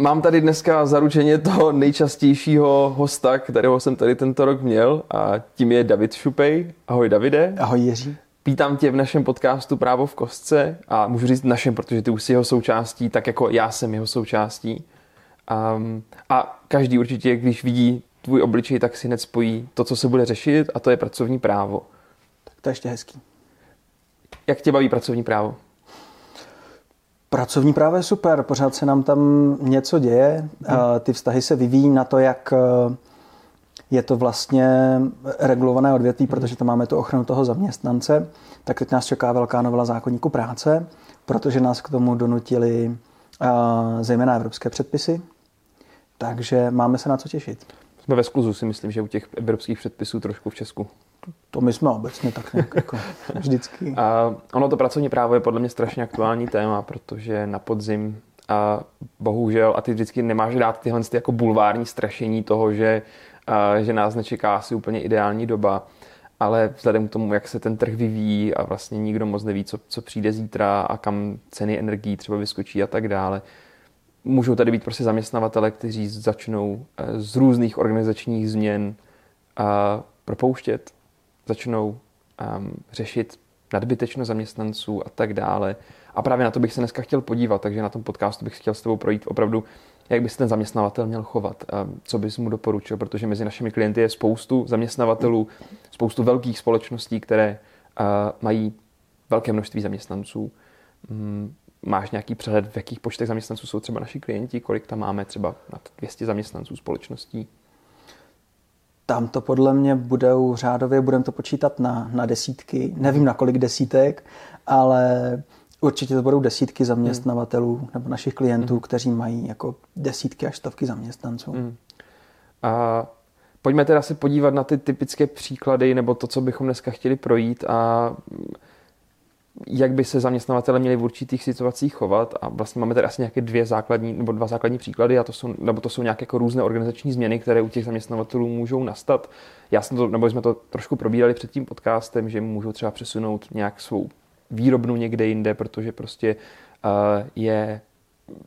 Mám tady dneska zaručeně toho nejčastějšího hosta, kterého jsem tady tento rok měl a tím je David Šupej. Ahoj Davide. Ahoj Jiří. Vítám tě v našem podcastu Právo v kostce a můžu říct našem, protože ty už jsi jeho součástí, tak jako já jsem jeho součástí. Um, a každý určitě, když vidí tvůj obličej, tak si hned spojí to, co se bude řešit a to je pracovní právo. Tak to je ještě hezký. Jak tě baví pracovní právo? Pracovní právo je super, pořád se nám tam něco děje. Hmm. Ty vztahy se vyvíjí na to, jak eh, je to vlastně regulované odvětví, hmm. protože tam máme tu ochranu toho zaměstnance. Tak teď nás čeká velká novela zákonníku práce, protože nás k tomu donutili eh, zejména evropské předpisy. Takže máme se na co těšit. Jsme ve skluzu si myslím, že u těch evropských předpisů trošku v Česku. To my jsme obecně tak nějak jako vždycky. A ono to pracovní právo je podle mě strašně aktuální téma, protože na podzim a bohužel, a ty vždycky nemáš dát tyhle ty jako bulvární strašení toho, že, a, že nás nečeká asi úplně ideální doba, ale vzhledem k tomu, jak se ten trh vyvíjí a vlastně nikdo moc neví, co, co přijde zítra a kam ceny energií třeba vyskočí a tak dále, můžou tady být prostě zaměstnavatele, kteří začnou e, z různých organizačních změn propouštět začnou um, řešit nadbytečnost zaměstnanců a tak dále. A právě na to bych se dneska chtěl podívat, takže na tom podcastu bych chtěl s tebou projít opravdu, jak by se ten zaměstnavatel měl chovat, co bys mu doporučil, protože mezi našimi klienty je spoustu zaměstnavatelů, spoustu velkých společností, které uh, mají velké množství zaměstnanců. Um, máš nějaký přehled, v jakých počtech zaměstnanců jsou třeba naši klienti, kolik tam máme třeba nad 200 zaměstnanců společností? Tam to podle mě budou řádově, budeme to počítat na, na desítky, nevím na kolik desítek, ale určitě to budou desítky zaměstnavatelů hmm. nebo našich klientů, hmm. kteří mají jako desítky až stovky zaměstnanců. Hmm. A pojďme teda se podívat na ty typické příklady nebo to, co bychom dneska chtěli projít a jak by se zaměstnavatele měli v určitých situacích chovat a vlastně máme tady asi nějaké dvě základní nebo dva základní příklady a to jsou, nebo to jsou nějaké jako různé organizační změny, které u těch zaměstnavatelů můžou nastat. Já jsem to, nebo jsme to trošku probírali před tím podcastem, že můžou třeba přesunout nějak svou výrobnu někde jinde, protože prostě uh, je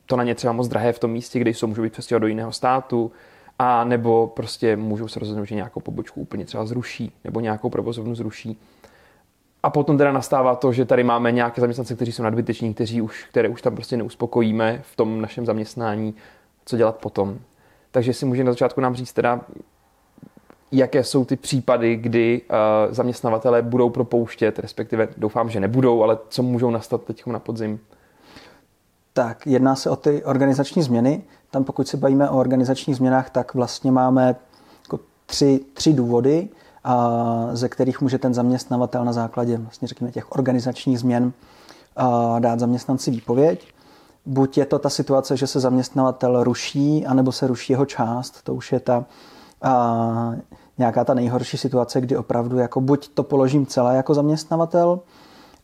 to na ně třeba moc drahé v tom místě, kde jsou, můžou být přestěhovat do jiného státu, a nebo prostě můžou se rozhodnout, že nějakou pobočku úplně třeba zruší, nebo nějakou provozovnu zruší. A potom teda nastává to, že tady máme nějaké zaměstnance, kteří jsou nadbyteční, kteří už, které už tam prostě neuspokojíme v tom našem zaměstnání, co dělat potom. Takže si může na začátku nám říct teda, jaké jsou ty případy, kdy uh, zaměstnavatele budou propouštět, respektive doufám, že nebudou, ale co můžou nastat teď na podzim? Tak, jedná se o ty organizační změny. Tam pokud se bavíme o organizačních změnách, tak vlastně máme jako tři, tři důvody ze kterých může ten zaměstnavatel na základě vlastně řekněme těch organizačních změn dát zaměstnanci výpověď. Buď je to ta situace, že se zaměstnavatel ruší, anebo se ruší jeho část. To už je ta nějaká ta nejhorší situace, kdy opravdu jako buď to položím celé jako zaměstnavatel,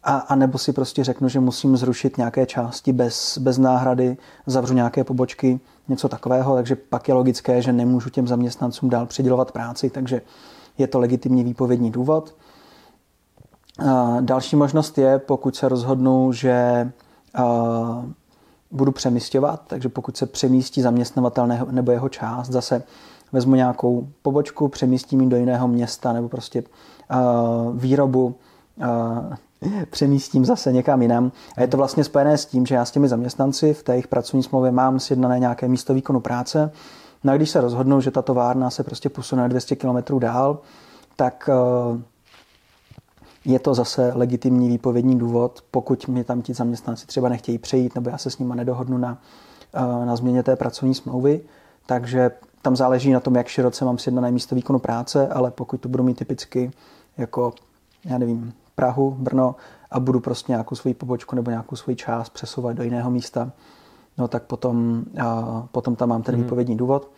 a, a nebo si prostě řeknu, že musím zrušit nějaké části bez, bez náhrady, zavřu nějaké pobočky, něco takového, takže pak je logické, že nemůžu těm zaměstnancům dál přidělovat práci, takže je to legitimní výpovědní důvod. Další možnost je, pokud se rozhodnu, že budu přemysťovat, takže pokud se přemístí zaměstnavatel nebo jeho část, zase vezmu nějakou pobočku, přemístím ji do jiného města nebo prostě výrobu přemístím zase někam jinam. A je to vlastně spojené s tím, že já s těmi zaměstnanci v té jejich pracovní smlouvě mám sjednané nějaké místo výkonu práce No a když se rozhodnou, že ta továrna se prostě posune 200 km dál, tak eh, je to zase legitimní výpovědní důvod, pokud mi tam ti zaměstnanci třeba nechtějí přejít, nebo já se s nimi nedohodnu na, eh, na změně té pracovní smlouvy. Takže tam záleží na tom, jak široce mám sjednané místo výkonu práce, ale pokud to budu mít typicky jako, já nevím, Prahu, Brno a budu prostě nějakou svoji pobočku nebo nějakou svoji část přesouvat do jiného místa, no tak potom, a potom tam mám ten hmm. výpovědní důvod.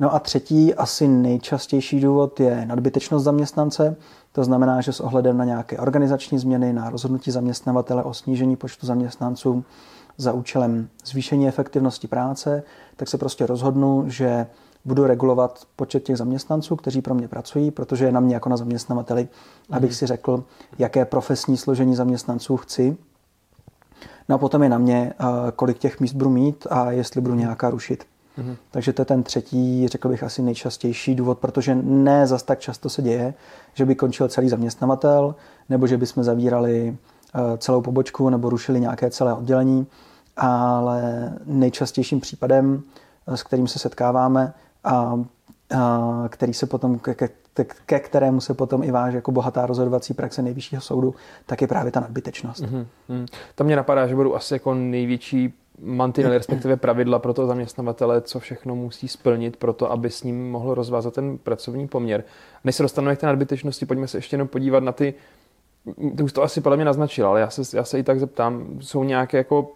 No a třetí, asi nejčastější důvod je nadbytečnost zaměstnance. To znamená, že s ohledem na nějaké organizační změny, na rozhodnutí zaměstnavatele o snížení počtu zaměstnanců za účelem zvýšení efektivnosti práce, tak se prostě rozhodnu, že budu regulovat počet těch zaměstnanců, kteří pro mě pracují, protože je na mě jako na zaměstnavateli, abych hmm. si řekl, jaké profesní složení zaměstnanců chci No a potom je na mě, kolik těch míst budu mít a jestli budu nějaká rušit. Mm-hmm. Takže to je ten třetí, řekl bych, asi nejčastější důvod, protože ne zas tak často se děje, že by končil celý zaměstnavatel, nebo že by jsme zavírali celou pobočku nebo rušili nějaké celé oddělení, ale nejčastějším případem, s kterým se setkáváme a, a který se potom, ke, ke, ke kterému se potom i váže jako bohatá rozhodovací praxe nejvyššího soudu, tak je právě ta nadbytečnost. Mm-hmm. Tam mě napadá, že budou asi jako největší mantinely, respektive pravidla pro toho zaměstnavatele, co všechno musí splnit pro to, aby s ním mohl rozvázat ten pracovní poměr. Než se dostaneme k té nadbytečnosti, pojďme se ještě jenom podívat na ty, ty už to asi podle mě naznačil, ale já se, já se i tak zeptám, jsou nějaké jako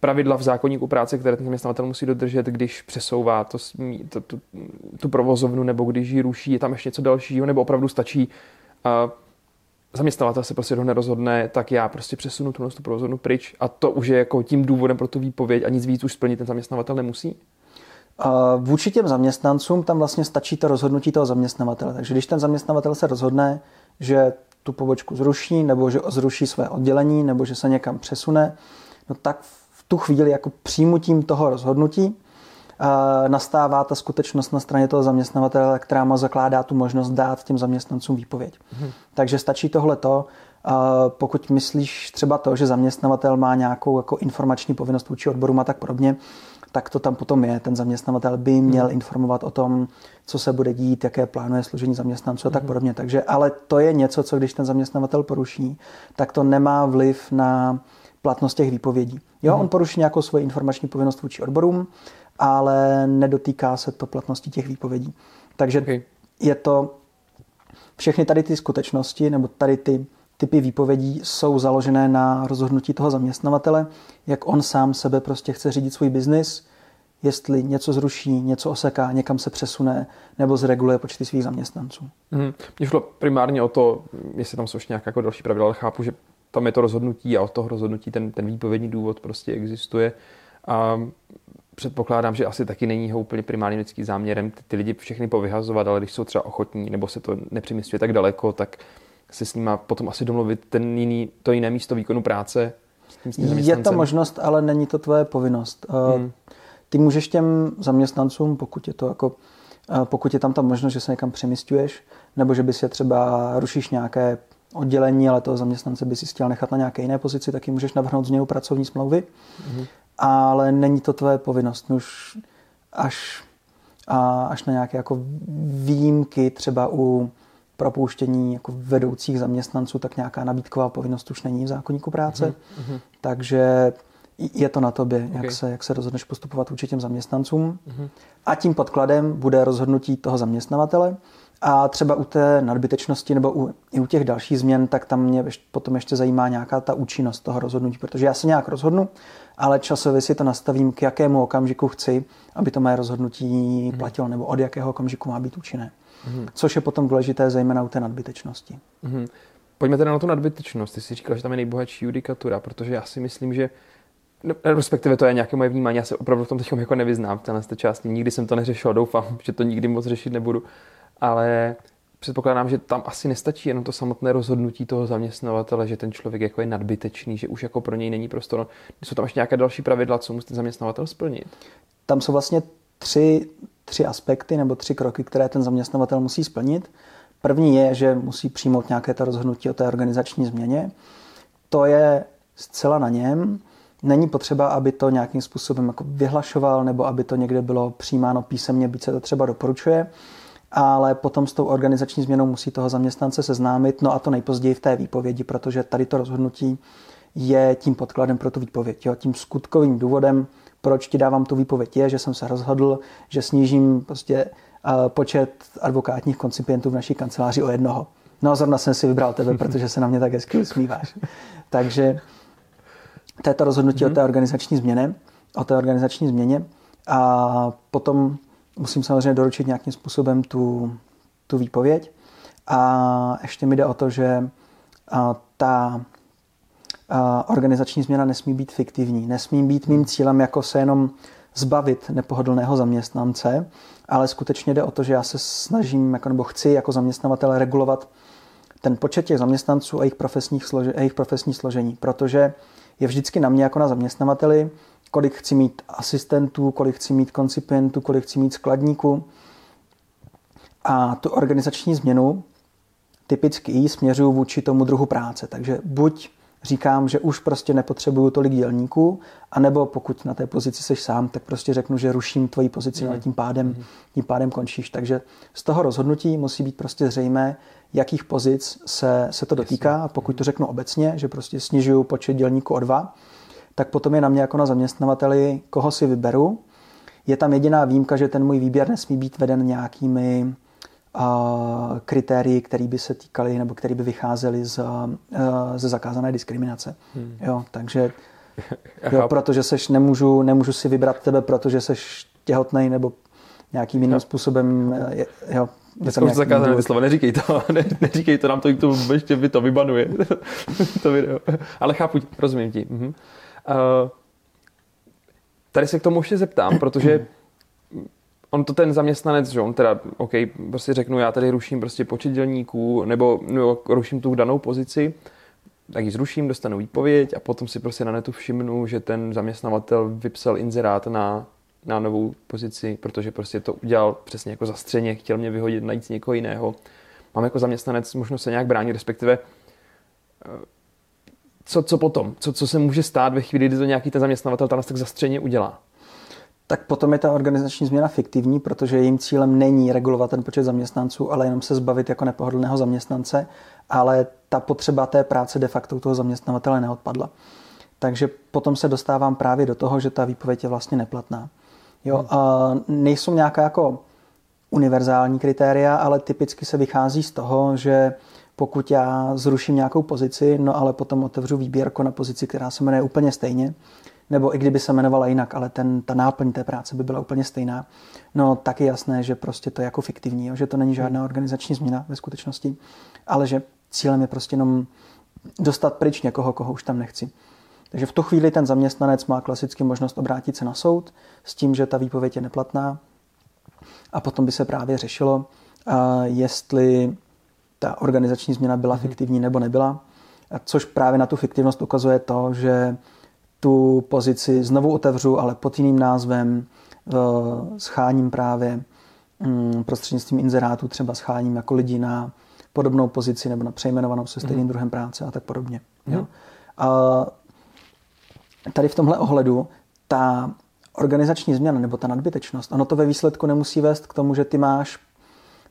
pravidla v zákonníku práce, které ten zaměstnavatel musí dodržet, když přesouvá to, to, to, tu provozovnu nebo když ji ruší, je tam ještě něco dalšího, nebo opravdu stačí uh, zaměstnavatel se prostě dohne rozhodne, tak já prostě přesunu tu, tu provozovnu pryč a to už je jako tím důvodem pro tu výpověď a nic víc už splnit ten zaměstnavatel nemusí? Vůči těm zaměstnancům tam vlastně stačí to rozhodnutí toho zaměstnavatele. Takže když ten zaměstnavatel se rozhodne, že tu pobočku zruší, nebo že zruší své oddělení, nebo že se někam přesune, no tak v tu chvíli jako přijmutím toho rozhodnutí nastává ta skutečnost na straně toho zaměstnavatele, která mu zakládá tu možnost dát těm zaměstnancům výpověď. Hmm. Takže stačí tohleto, pokud myslíš třeba to, že zaměstnavatel má nějakou jako informační povinnost vůči odborům a tak podobně, tak to tam potom je. Ten zaměstnavatel by měl hmm. informovat o tom, co se bude dít, jaké plánuje složení zaměstnanců a tak hmm. podobně. Takže, ale to je něco, co když ten zaměstnavatel poruší, tak to nemá vliv na platnost těch výpovědí. Jo, hmm. on poruší nějakou svoji informační povinnost vůči odborům, ale nedotýká se to platnosti těch výpovědí. Takže okay. je to všechny tady ty skutečnosti nebo tady ty typy výpovědí jsou založené na rozhodnutí toho zaměstnavatele, jak on sám sebe prostě chce řídit svůj biznis, jestli něco zruší, něco oseká, někam se přesune nebo zreguluje počty svých zaměstnanců. Hmm. Mně šlo primárně o to, jestli tam jsou ještě nějaké jako další pravidla, ale chápu, že tam je to rozhodnutí a od toho rozhodnutí ten, ten výpovědní důvod prostě existuje. A předpokládám, že asi taky není ho úplně primárně lidský záměrem ty, ty lidi všechny povyhazovat, ale když jsou třeba ochotní nebo se to nepřemysťuje tak daleko, tak se s nima potom asi domluvit ten jiný, to jiné místo výkonu práce. S tím je to možnost, ale není to tvoje povinnost. Eh, hmm. Ty můžeš těm zaměstnancům, pokud je to jako eh, pokud je tam ta možnost, že se někam přemysťuješ, nebo že bys je třeba rušíš nějaké oddělení, ale toho zaměstnance by si chtěl nechat na nějaké jiné pozici, tak jim můžeš navrhnout změnu pracovní smlouvy. hmm ale není to tvoje povinnost. Už až, a až na nějaké jako výjimky, třeba u propouštění jako vedoucích zaměstnanců, tak nějaká nabídková povinnost už není v zákonníku práce. Mm-hmm. Takže je to na tobě, okay. jak, se, jak se rozhodneš postupovat vůči těm zaměstnancům. Mm-hmm. A tím podkladem bude rozhodnutí toho zaměstnavatele. A třeba u té nadbytečnosti nebo u, i u těch dalších změn, tak tam mě potom ještě zajímá nějaká ta účinnost toho rozhodnutí, protože já se nějak rozhodnu, ale časově si to nastavím, k jakému okamžiku chci, aby to moje rozhodnutí mhm. platilo, nebo od jakého okamžiku má být účinné. Mm. Což je potom důležité zejména u té nadbytečnosti. Mm. Pojďme teda na tu nadbytečnost. Ty jsi říkal, že tam je nejbohatší judikatura, protože já si myslím, že No, respektive to je nějaké moje vnímání, já se opravdu v tom teď jako nevyznám v téhle části. Nikdy jsem to neřešil, doufám, že to nikdy moc řešit nebudu. Ale předpokládám, že tam asi nestačí jenom to samotné rozhodnutí toho zaměstnavatele, že ten člověk jako je nadbytečný, že už jako pro něj není prostor. Jsou tam ještě nějaké další pravidla, co musí ten zaměstnavatel splnit? Tam jsou vlastně tři, tři aspekty nebo tři kroky, které ten zaměstnavatel musí splnit. První je, že musí přijmout nějaké to rozhodnutí o té organizační změně. To je zcela na něm. Není potřeba, aby to nějakým způsobem jako vyhlašoval nebo aby to někde bylo přijímáno písemně, byť se to třeba doporučuje ale potom s tou organizační změnou musí toho zaměstnance seznámit, no a to nejpozději v té výpovědi, protože tady to rozhodnutí je tím podkladem pro tu výpověď. Jo? Tím skutkovým důvodem, proč ti dávám tu výpověď, je, že jsem se rozhodl, že snížím prostě uh, počet advokátních koncipientů v naší kanceláři o jednoho. No a zrovna jsem si vybral tebe, protože se na mě tak hezky usmíváš. Takže to je to rozhodnutí mm-hmm. o té organizační změně, o té organizační změně. A potom musím samozřejmě doručit nějakým způsobem tu, tu výpověď. A ještě mi jde o to, že ta organizační změna nesmí být fiktivní. Nesmí být mým cílem jako se jenom zbavit nepohodlného zaměstnance, ale skutečně jde o to, že já se snažím jako, nebo chci jako zaměstnavatel regulovat ten počet těch zaměstnanců a jejich, profesních slože, a jejich profesní složení, protože je vždycky na mě jako na zaměstnavateli, kolik chci mít asistentů, kolik chci mít koncipientů, kolik chci mít skladníků. A tu organizační změnu typicky ji směřuju vůči tomu druhu práce. Takže buď říkám, že už prostě nepotřebuju tolik dělníků, anebo pokud na té pozici seš sám, tak prostě řeknu, že ruším tvoji pozici mm. a tím pádem, mm. tím pádem končíš. Takže z toho rozhodnutí musí být prostě zřejmé, jakých pozic se, se to dotýká. A pokud to řeknu obecně, že prostě snižuju počet dělníků o dva, tak potom je na mě jako na zaměstnavateli, koho si vyberu. Je tam jediná výjimka, že ten můj výběr nesmí být veden nějakými kritérii, které by se týkaly nebo které by vycházely z, ze zakázané diskriminace. Hmm. Jo, takže jo, protože seš, nemůžu, nemůžu si vybrat tebe, protože seš těhotný nebo nějakým jiným způsobem. Jo, Dneska už to zakázané slovo, neříkej to, ne, neříkej to, nám to, to ještě by to vybanuje, to video. Ale chápu, rozumím ti. Uh-huh. Uh, tady se k tomu ještě zeptám, protože on to ten zaměstnanec, že on teda, OK, prostě řeknu, já tady ruším prostě počet dělníků, nebo no, ruším tu danou pozici, tak ji zruším, dostanu výpověď a potom si prostě na netu všimnu, že ten zaměstnavatel vypsal inzerát na, na novou pozici, protože prostě to udělal přesně jako zastřeně, chtěl mě vyhodit, najít někoho jiného. Mám jako zaměstnanec možnost se nějak bránit, respektive eh, co, co potom? Co, co se může stát ve chvíli, kdy to nějaký ten zaměstnavatel tam tak zastřeně udělá? tak potom je ta organizační změna fiktivní, protože jejím cílem není regulovat ten počet zaměstnanců, ale jenom se zbavit jako nepohodlného zaměstnance, ale ta potřeba té práce de facto u toho zaměstnavatele neodpadla. Takže potom se dostávám právě do toho, že ta výpověď je vlastně neplatná. Jo, hmm. a nejsou nějaká jako univerzální kritéria, ale typicky se vychází z toho, že pokud já zruším nějakou pozici, no ale potom otevřu výběrko na pozici, která se jmenuje úplně stejně, nebo i kdyby se jmenovala jinak, ale ten, ta náplň té práce by byla úplně stejná, no tak je jasné, že prostě to je jako fiktivní, jo? že to není žádná organizační změna ve skutečnosti, ale že cílem je prostě jenom dostat pryč někoho, koho už tam nechci. Takže v tu chvíli ten zaměstnanec má klasicky možnost obrátit se na soud s tím, že ta výpověď je neplatná a potom by se právě řešilo, jestli ta organizační změna byla mhm. fiktivní nebo nebyla, což právě na tu fiktivnost ukazuje to, že tu pozici znovu otevřu, ale pod jiným názvem, scháním právě mm, prostřednictvím inzerátu, třeba scháním jako lidi na podobnou pozici nebo na přejmenovanou se stejným mm. druhem práce a tak podobně. Mm. Jo? A tady v tomhle ohledu ta organizační změna nebo ta nadbytečnost, ono to ve výsledku nemusí vést k tomu, že ty máš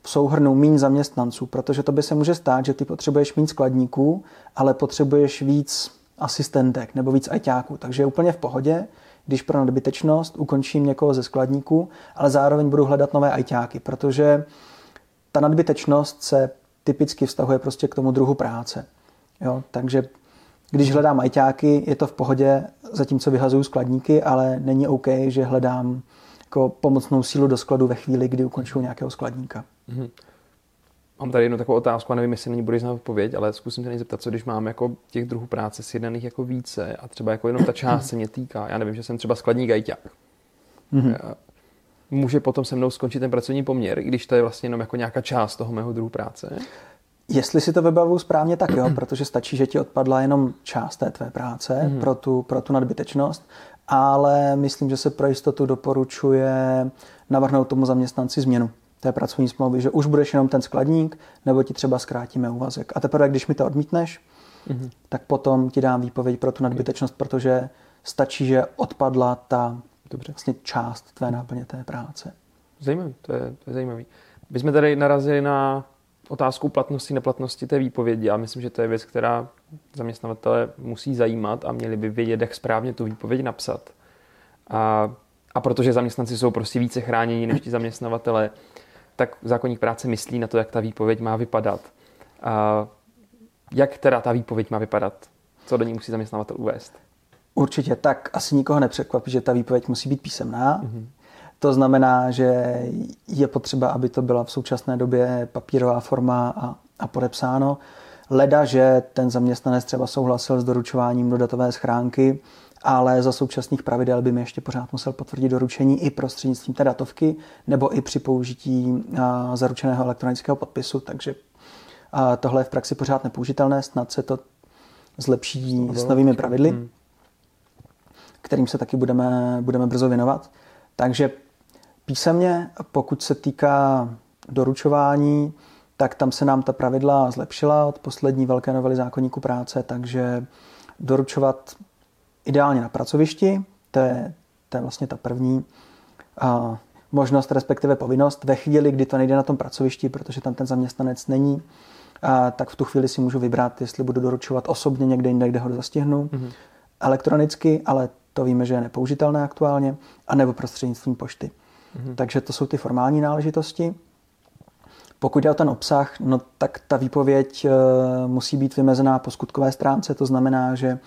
v souhrnu méně zaměstnanců, protože to by se může stát, že ty potřebuješ méně skladníků, ale potřebuješ víc asistentek nebo víc ajťáků. Takže je úplně v pohodě, když pro nadbytečnost ukončím někoho ze skladníků, ale zároveň budu hledat nové ajťáky, protože ta nadbytečnost se typicky vztahuje prostě k tomu druhu práce. Jo? Takže když hledám ajťáky, je to v pohodě, zatímco vyhazuju skladníky, ale není OK, že hledám jako pomocnou sílu do skladu ve chvíli, kdy ukončuju nějakého skladníka. Mm-hmm. Mám tady jednu takovou otázku a nevím, jestli na ní budeš znát odpověď, ale zkusím se na zeptat, co když mám jako těch druhů práce sjednaných jako více a třeba jako jenom ta část se mě týká. Já nevím, že jsem třeba skladní gajťák. Mm-hmm. Může potom se mnou skončit ten pracovní poměr, když to je vlastně jenom jako nějaká část toho mého druhu práce? Jestli si to vybavuju správně, tak jo, protože stačí, že ti odpadla jenom část té tvé práce mm-hmm. pro, tu, pro tu nadbytečnost, ale myslím, že se pro jistotu doporučuje navrhnout tomu zaměstnanci změnu té pracovní smlouvy, že už budeš jenom ten skladník, nebo ti třeba zkrátíme úvazek. A teprve, když mi to odmítneš, mm-hmm. tak potom ti dám výpověď pro tu nadbytečnost, protože stačí, že odpadla ta Dobře. Vlastně část tvé náplně té práce. Zajímavý, to je, to je zajímavý. My jsme tady narazili na otázku platnosti, neplatnosti té výpovědi. Já myslím, že to je věc, která zaměstnavatele musí zajímat a měli by vědět, jak správně tu výpověď napsat. A, a protože zaměstnanci jsou prostě více chráněni než ti zaměstnavatele, tak zákonník práce myslí na to, jak ta výpověď má vypadat. A jak teda ta výpověď má vypadat? Co do ní musí zaměstnavatel uvést? Určitě tak. Asi nikoho nepřekvapí, že ta výpověď musí být písemná. Mm-hmm. To znamená, že je potřeba, aby to byla v současné době papírová forma a, a podepsáno. Leda, že ten zaměstnanec třeba souhlasil s doručováním do datové schránky, ale za současných pravidel by mi ještě pořád musel potvrdit doručení i prostřednictvím té datovky nebo i při použití zaručeného elektronického podpisu, takže tohle je v praxi pořád nepoužitelné, snad se to zlepší s novými pravidly. Hmm. kterým se taky budeme, budeme brzo věnovat. Takže písemně, pokud se týká doručování, tak tam se nám ta pravidla zlepšila od poslední velké novely zákonníku práce, takže doručovat ideálně na pracovišti, to je, to je vlastně ta první a, možnost, respektive povinnost. Ve chvíli, kdy to nejde na tom pracovišti, protože tam ten zaměstnanec není, a, tak v tu chvíli si můžu vybrat, jestli budu doručovat osobně někde jinde, kde ho zastihnu, mm-hmm. elektronicky, ale to víme, že je nepoužitelné aktuálně, anebo prostřednictvím pošty. Mm-hmm. Takže to jsou ty formální náležitosti. Pokud jde o ten obsah, no tak ta výpověď e, musí být vymezená po skutkové stránce, to znamená, že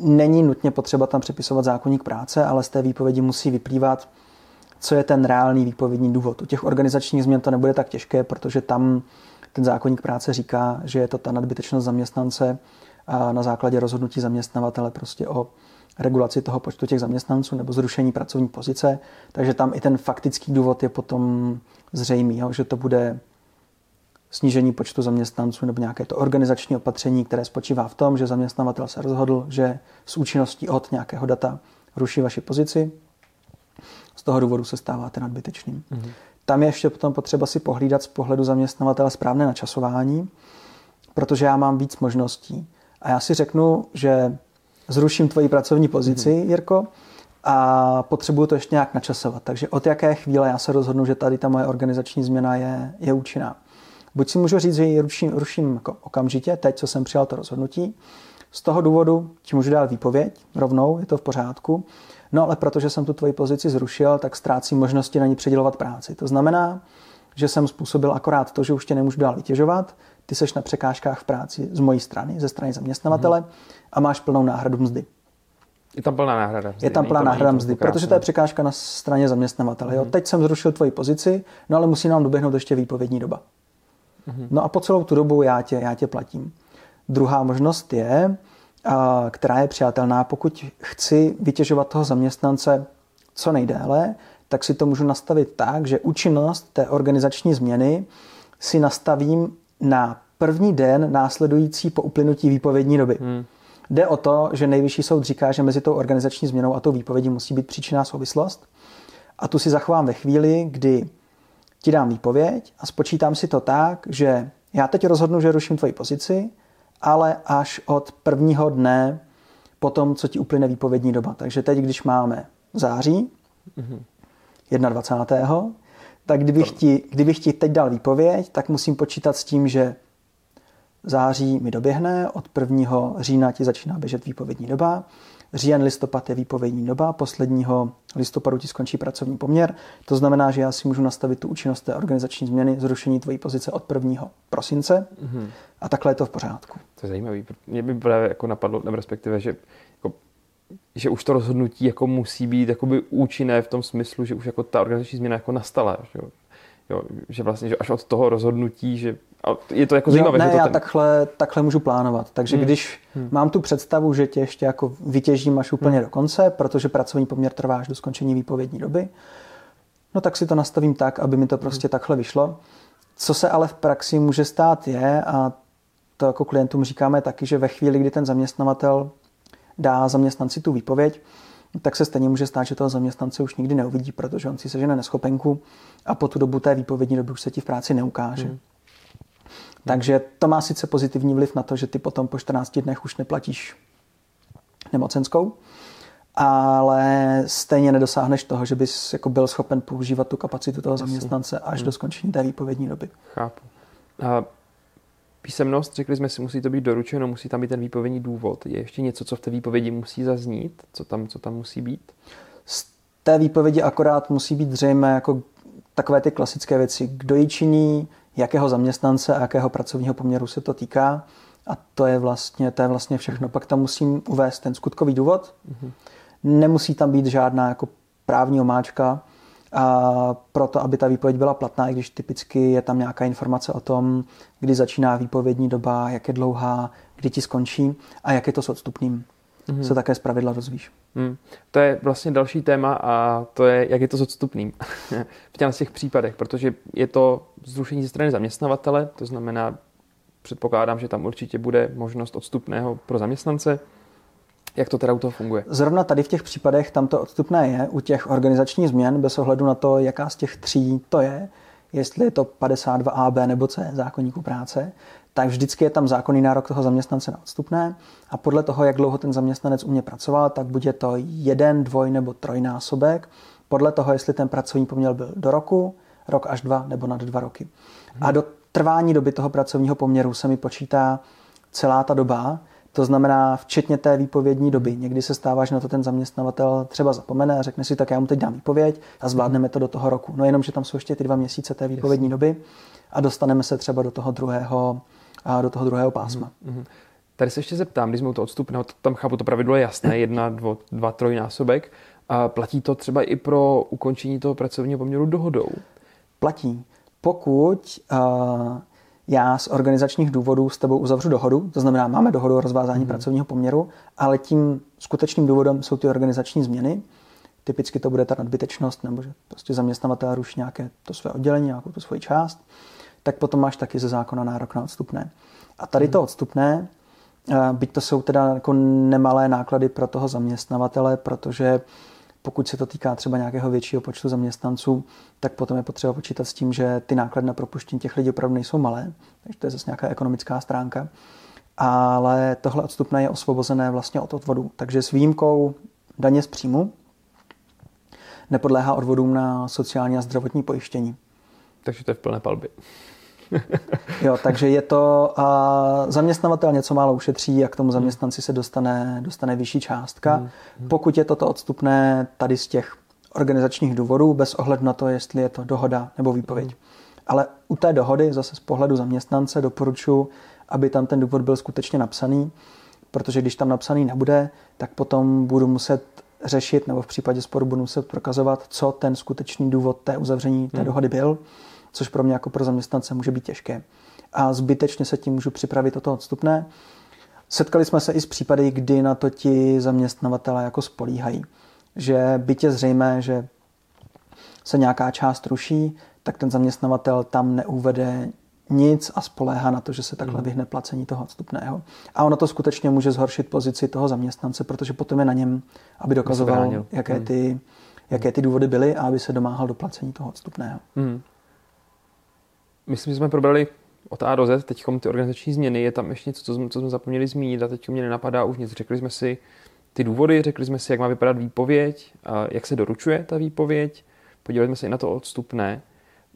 není nutně potřeba tam přepisovat zákonník práce, ale z té výpovědi musí vyplývat, co je ten reálný výpovědní důvod. U těch organizačních změn to nebude tak těžké, protože tam ten zákonník práce říká, že je to ta nadbytečnost zaměstnance a na základě rozhodnutí zaměstnavatele prostě o regulaci toho počtu těch zaměstnanců nebo zrušení pracovní pozice. Takže tam i ten faktický důvod je potom zřejmý, jo, že to bude snížení počtu zaměstnanců nebo nějaké to organizační opatření, které spočívá v tom, že zaměstnavatel se rozhodl, že s účinností od nějakého data ruší vaši pozici. Z toho důvodu se stáváte nadbytečným. Mm-hmm. Tam je ještě potom potřeba si pohlídat z pohledu zaměstnavatele správné načasování, protože já mám víc možností. A já si řeknu, že zruším tvoji pracovní pozici, mm-hmm. Jirko, a potřebuju to ještě nějak načasovat. Takže od jaké chvíle já se rozhodnu, že tady ta moje organizační změna je, je účinná. Buď si můžu říct, že ji ruším, ruším jako okamžitě, teď, co jsem přijal to rozhodnutí. Z toho důvodu ti můžu dát výpověď rovnou, je to v pořádku. No ale protože jsem tu tvoji pozici zrušil, tak ztrácím možnosti na ní předělovat práci. To znamená, že jsem způsobil akorát to, že už tě nemůžu dál vytěžovat, ty seš na překážkách v práci z mojí strany, ze strany zaměstnavatele mm-hmm. a máš plnou náhradu mzdy. Je tam plná náhrada mzdy. Je tam plná náhrada mzdy, protože to je překážka na straně zaměstnavatele. Mm-hmm. Jo, mhm. teď jsem zrušil tvoji pozici, no ale musí nám doběhnout ještě výpovědní doba. Mm-hmm. No a po celou tu dobu já tě, já tě platím. Druhá možnost je, která je přijatelná, pokud chci vytěžovat toho zaměstnance co nejdéle, tak si to můžu nastavit tak, že účinnost té organizační změny si nastavím na první den následující po uplynutí výpovědní doby. Hmm. Jde o to, že nejvyšší soud říká, že mezi tou organizační změnou a tou výpovědí musí být příčinná souvislost. A tu si zachovám ve chvíli, kdy ti dám výpověď a spočítám si to tak, že já teď rozhodnu, že ruším tvoji pozici, ale až od prvního dne po tom, co ti uplyne výpovědní doba. Takže teď, když máme září, mm-hmm. 21. tak kdybych ti, kdybych ti teď dal výpověď, tak musím počítat s tím, že září mi doběhne, od 1. října ti začíná běžet výpovědní doba, Říjen, listopad je výpovědní doba, posledního listopadu ti skončí pracovní poměr. To znamená, že já si můžu nastavit tu účinnost té organizační změny, zrušení tvojí pozice od 1. prosince mm-hmm. a takhle je to v pořádku. To je zajímavé. Mě by právě jako napadlo, nebo respektive, že jako že už to rozhodnutí jako musí být jakoby účinné v tom smyslu, že už jako ta organizační změna jako nastala. Že, jo, že vlastně že až od toho rozhodnutí, že a je to jako zajímavé. Jo, ne, že to já ten... takhle, takhle můžu plánovat. Takže hmm. když hmm. mám tu představu, že tě ještě jako vytěžím až úplně hmm. do konce, protože pracovní poměr trvá až do skončení výpovědní doby, no tak si to nastavím tak, aby mi to prostě hmm. takhle vyšlo. Co se ale v praxi může stát je, a to jako klientům říkáme taky, že ve chvíli, kdy ten zaměstnavatel dá zaměstnanci tu výpověď, tak se stejně může stát, že toho zaměstnance už nikdy neuvidí, protože on si sežene neschopenku a po tu dobu té výpovědní doby už se ti v práci neukáže. Hmm. Takže to má sice pozitivní vliv na to, že ty potom po 14 dnech už neplatíš nemocenskou, ale stejně nedosáhneš toho, že bys jako byl schopen používat tu kapacitu toho zaměstnance až hmm. do skončení té výpovědní doby. Chápu. A písemnost, řekli jsme si, musí to být doručeno, musí tam být ten výpovědní důvod. Je ještě něco, co v té výpovědi musí zaznít? Co tam, co tam musí být? Z té výpovědi akorát musí být zřejmé jako takové ty klasické věci. Kdo ji činí, jakého zaměstnance a jakého pracovního poměru se to týká. A to je vlastně, to je vlastně všechno. Pak tam musím uvést ten skutkový důvod. Mm-hmm. Nemusí tam být žádná jako právní omáčka, a proto, aby ta výpověď byla platná, i když typicky je tam nějaká informace o tom, kdy začíná výpovědní doba, jak je dlouhá, kdy ti skončí a jak je to s odstupným. Mm-hmm. Se také zpravidla dozvíš. Mm. To je vlastně další téma a to je, jak je to s odstupným v těch případech, protože je to zrušení ze strany zaměstnavatele, to znamená, předpokládám, že tam určitě bude možnost odstupného pro zaměstnance. Jak to teda u toho funguje? Zrovna tady v těch případech tam to odstupné je u těch organizačních změn bez ohledu na to, jaká z těch tří to je, jestli je to 52AB nebo C zákonníku práce, tak vždycky je tam zákonný nárok toho zaměstnance na odstupné a podle toho, jak dlouho ten zaměstnanec u mě pracoval, tak bude to jeden, dvoj nebo trojnásobek, podle toho, jestli ten pracovní poměr byl do roku, rok až dva nebo nad dva roky. Hmm. A do trvání doby toho pracovního poměru se mi počítá celá ta doba, to znamená včetně té výpovědní doby. Někdy se stává, že na to ten zaměstnavatel třeba zapomene a řekne si, tak já mu teď dám výpověď a zvládneme to do toho roku. No jenom, že tam jsou ještě ty dva měsíce té výpovědní Jasně. doby a dostaneme se třeba do toho druhého, do toho druhého pásma. Mm-hmm. Tady se ještě zeptám, když jsme toho odstupného, tam chápu, to pravidlo je jasné, jedna, dvo, dva, trojnásobek. A platí to třeba i pro ukončení toho pracovního poměru dohodou? Platí. Pokud uh, já z organizačních důvodů s tebou uzavřu dohodu, to znamená, máme dohodu o rozvázání mm. pracovního poměru, ale tím skutečným důvodem jsou ty organizační změny. Typicky to bude ta nadbytečnost, nebo že prostě zaměstnavatel ruší nějaké to své oddělení, nějakou tu svoji část, tak potom máš taky ze zákona nárok na odstupné. A tady to odstupné, byť to jsou teda jako nemalé náklady pro toho zaměstnavatele, protože pokud se to týká třeba nějakého většího počtu zaměstnanců, tak potom je potřeba počítat s tím, že ty náklady na propuštění těch lidí opravdu nejsou malé, takže to je zase nějaká ekonomická stránka. Ale tohle odstupné je osvobozené vlastně od odvodu. Takže s výjimkou daně z příjmu nepodléhá odvodům na sociální a zdravotní pojištění. Takže to je v plné palbě. jo, takže je to, a zaměstnavatel něco málo ušetří a k tomu zaměstnanci se dostane, dostane vyšší částka. Hmm, hmm. Pokud je toto odstupné tady z těch organizačních důvodů, bez ohledu na to, jestli je to dohoda nebo výpověď. Hmm. Ale u té dohody, zase z pohledu zaměstnance, doporučuji, aby tam ten důvod byl skutečně napsaný, protože když tam napsaný nebude, tak potom budu muset řešit, nebo v případě sporu budu muset prokazovat, co ten skutečný důvod té uzavření té dohody byl což pro mě jako pro zaměstnance může být těžké. A zbytečně se tím můžu připravit o to odstupné. Setkali jsme se i s případy, kdy na to ti zaměstnavatele jako spolíhají. Že byť je zřejmé, že se nějaká část ruší, tak ten zaměstnavatel tam neuvede nic a spoléhá na to, že se takhle hmm. vyhne placení toho odstupného. A ono to skutečně může zhoršit pozici toho zaměstnance, protože potom je na něm, aby dokazoval, jaké hmm. ty, jaké ty důvody byly a aby se domáhal do placení toho odstupného. Hmm myslím, že jsme probrali od A do Z, teď ty organizační změny, je tam ještě něco, co jsme, co jsme zapomněli zmínit a teď mě nenapadá už nic. Řekli jsme si ty důvody, řekli jsme si, jak má vypadat výpověď, a jak se doručuje ta výpověď, podívali jsme se i na to odstupné.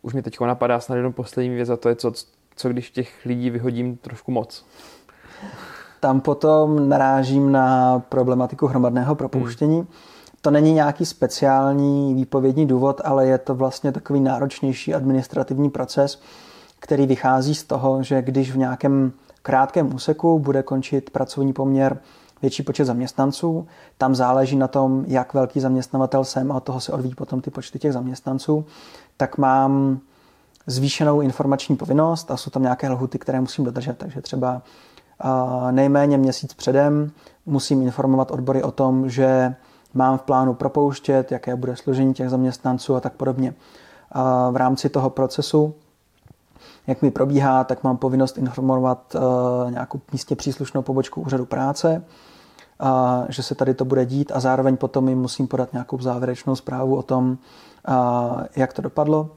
Už mi teď napadá snad jenom poslední věc a to je, co, co když těch lidí vyhodím trošku moc. Tam potom narážím na problematiku hromadného propouštění. Hmm. To není nějaký speciální výpovědní důvod, ale je to vlastně takový náročnější administrativní proces, který vychází z toho, že když v nějakém krátkém úseku bude končit pracovní poměr větší počet zaměstnanců, tam záleží na tom, jak velký zaměstnavatel jsem a od toho se odvíjí potom ty počty těch zaměstnanců, tak mám zvýšenou informační povinnost a jsou tam nějaké lhuty, které musím dodržet. Takže třeba nejméně měsíc předem musím informovat odbory o tom, že mám v plánu propouštět, jaké bude složení těch zaměstnanců a tak podobně. V rámci toho procesu, jak mi probíhá, tak mám povinnost informovat uh, nějakou místně příslušnou pobočku úřadu práce, že se tady to bude dít a zároveň potom jim musím podat nějakou závěrečnou zprávu o tom, uh, jak to dopadlo.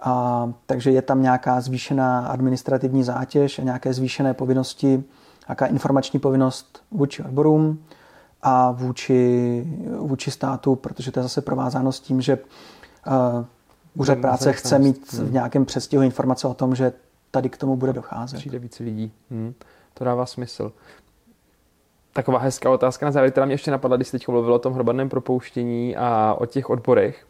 A, takže je tam nějaká zvýšená administrativní zátěž a nějaké zvýšené povinnosti, nějaká informační povinnost vůči odborům a vůči, vůči státu, protože to je zase provázáno s tím, že uh, úřad práce chce mít v hmm. nějakém přestihu informace o tom, že tady k tomu bude docházet. Přijde více lidí. Hmm. To dává smysl. Taková hezká otázka na závěr, která mě ještě napadla, když teď mluvil o tom hromadném propouštění a o těch odborech.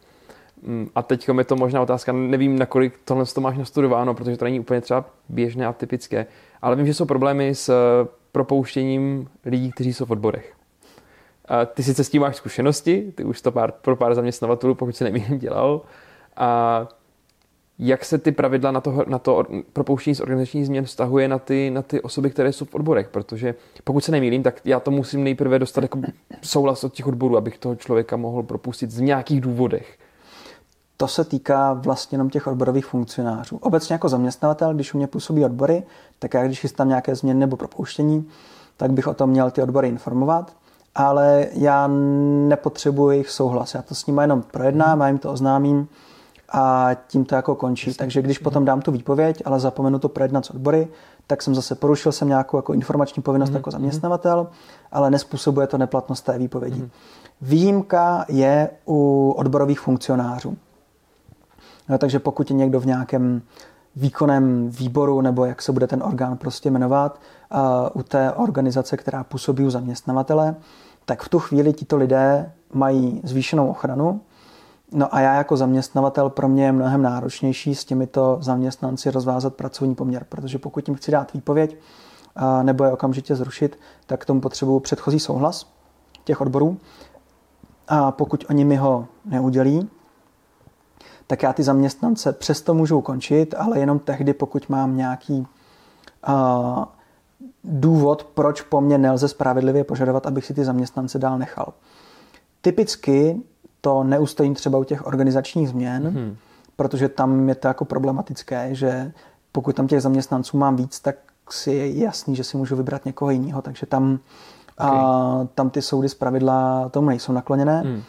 Hmm, a teď je to možná otázka, nevím, nakolik tohle to máš nastudováno, protože to není úplně třeba běžné a typické, ale vím, že jsou problémy s propouštěním lidí, kteří jsou v odborech. A ty sice s tím máš zkušenosti, ty už to pár, pro pár zaměstnavatelů, pokud se nemýlím, dělal. A jak se ty pravidla na to, na to propouštění z organizačních změn vztahuje na ty, na ty osoby, které jsou v odborech, protože pokud se nemýlím, tak já to musím nejprve dostat jako souhlas od těch odborů, abych toho člověka mohl propustit z nějakých důvodech. To se týká vlastně jenom těch odborových funkcionářů. Obecně jako zaměstnavatel, když u mě působí odbory, tak já když chystám nějaké změny nebo propouštění, tak bych o tom měl ty odbory informovat ale já nepotřebuji jejich souhlas. Já to s nimi jenom projednám, já jim to oznámím a tím to jako končí. Jasně. Takže když potom dám tu výpověď, ale zapomenu to projednat s odbory, tak jsem zase porušil jsem nějakou jako informační povinnost mm-hmm. jako zaměstnavatel, ale nespůsobuje to neplatnost té výpovědi. Mm-hmm. Výjimka je u odborových funkcionářů. No, takže pokud je někdo v nějakém výkonem výboru, nebo jak se bude ten orgán prostě jmenovat, uh, u té organizace, která působí u zaměstnavatele, tak v tu chvíli tito lidé mají zvýšenou ochranu. No a já jako zaměstnavatel pro mě je mnohem náročnější s těmito zaměstnanci rozvázat pracovní poměr, protože pokud jim chci dát výpověď uh, nebo je okamžitě zrušit, tak k tomu potřebuju předchozí souhlas těch odborů. A pokud oni mi ho neudělí, tak já ty zaměstnance přesto můžu ukončit, ale jenom tehdy, pokud mám nějaký uh, důvod, proč po mně nelze spravedlivě požadovat, abych si ty zaměstnance dál nechal. Typicky to neustojím třeba u těch organizačních změn, hmm. protože tam je to jako problematické, že pokud tam těch zaměstnanců mám víc, tak si je jasný, že si můžu vybrat někoho jiného, takže tam, okay. a, tam ty soudy z pravidla tomu nejsou nakloněné. Hmm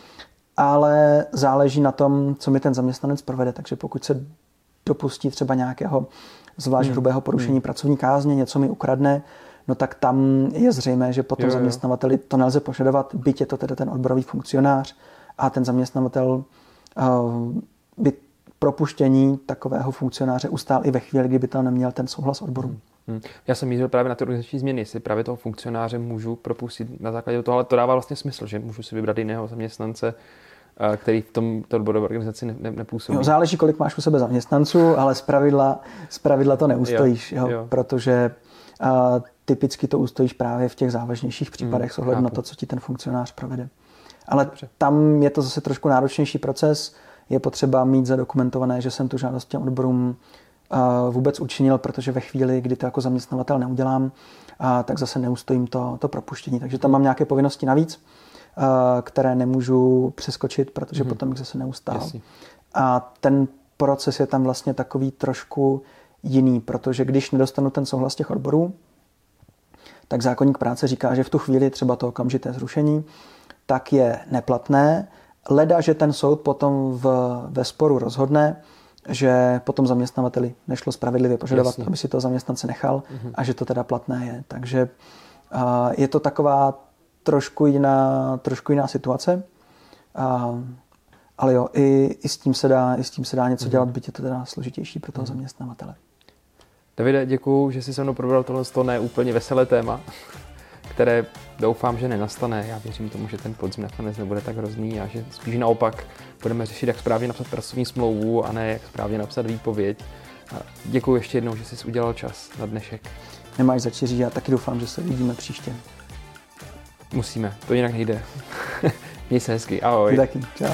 ale záleží na tom, co mi ten zaměstnanec provede. Takže pokud se dopustí třeba nějakého zvlášť hmm. hrubého porušení hmm. pracovní kázně, něco mi ukradne, no tak tam je zřejmé, že potom jo, jo. zaměstnavateli to nelze požadovat, byť je to tedy ten odborový funkcionář a ten zaměstnavatel uh, by propuštění takového funkcionáře ustál i ve chvíli, kdyby to neměl ten souhlas odboru. Hmm. Hmm. Já jsem mířil právě na ty organizační změny, jestli právě toho funkcionáře můžu propustit na základě toho, ale to dává vlastně smysl, že můžu si vybrat jiného zaměstnance, který v tom odborové organizaci ne, ne, nepůsobí. Jo, záleží, kolik máš u sebe zaměstnanců, ale z pravidla, z pravidla to neustojíš, jo, jo, jo. protože a, typicky to ustojíš právě v těch závažnějších případech hmm, s ohledem na to, co ti ten funkcionář provede. Ale Dobře. tam je to zase trošku náročnější proces, je potřeba mít zadokumentované, že jsem tu žádost těm odborům vůbec učinil, protože ve chvíli, kdy to jako zaměstnavatel neudělám, tak zase neustojím to, to propuštění. Takže tam mám nějaké povinnosti navíc které nemůžu přeskočit, protože mm-hmm. potom bych zase neustál. Jasně. A ten proces je tam vlastně takový trošku jiný, protože když nedostanu ten souhlas těch odborů, tak zákonník práce říká, že v tu chvíli třeba to okamžité zrušení, tak je neplatné, leda, že ten soud potom v, ve sporu rozhodne, že potom zaměstnavateli nešlo spravedlivě požadovat, Jasně. aby si to zaměstnance nechal mm-hmm. a že to teda platné je. Takže uh, je to taková trošku jiná, trošku jiná situace. A, ale jo, i, i, s tím se dá, i s tím se dá něco mm-hmm. dělat, byť je to teda složitější pro toho mm-hmm. zaměstnavatele. Davide, děkuji, že jsi se mnou probral tohle to ne úplně veselé téma, které doufám, že nenastane. Já věřím tomu, že ten podzim nakonec nebude tak hrozný a že spíš naopak budeme řešit, jak správně napsat pracovní smlouvu a ne jak správně napsat výpověď. A děkuji ještě jednou, že jsi udělal čas na dnešek. Nemáš za já taky doufám, že se vidíme příště. Musíme, to jinak nejde. Měj se hezky, ahoj. Taky, čau.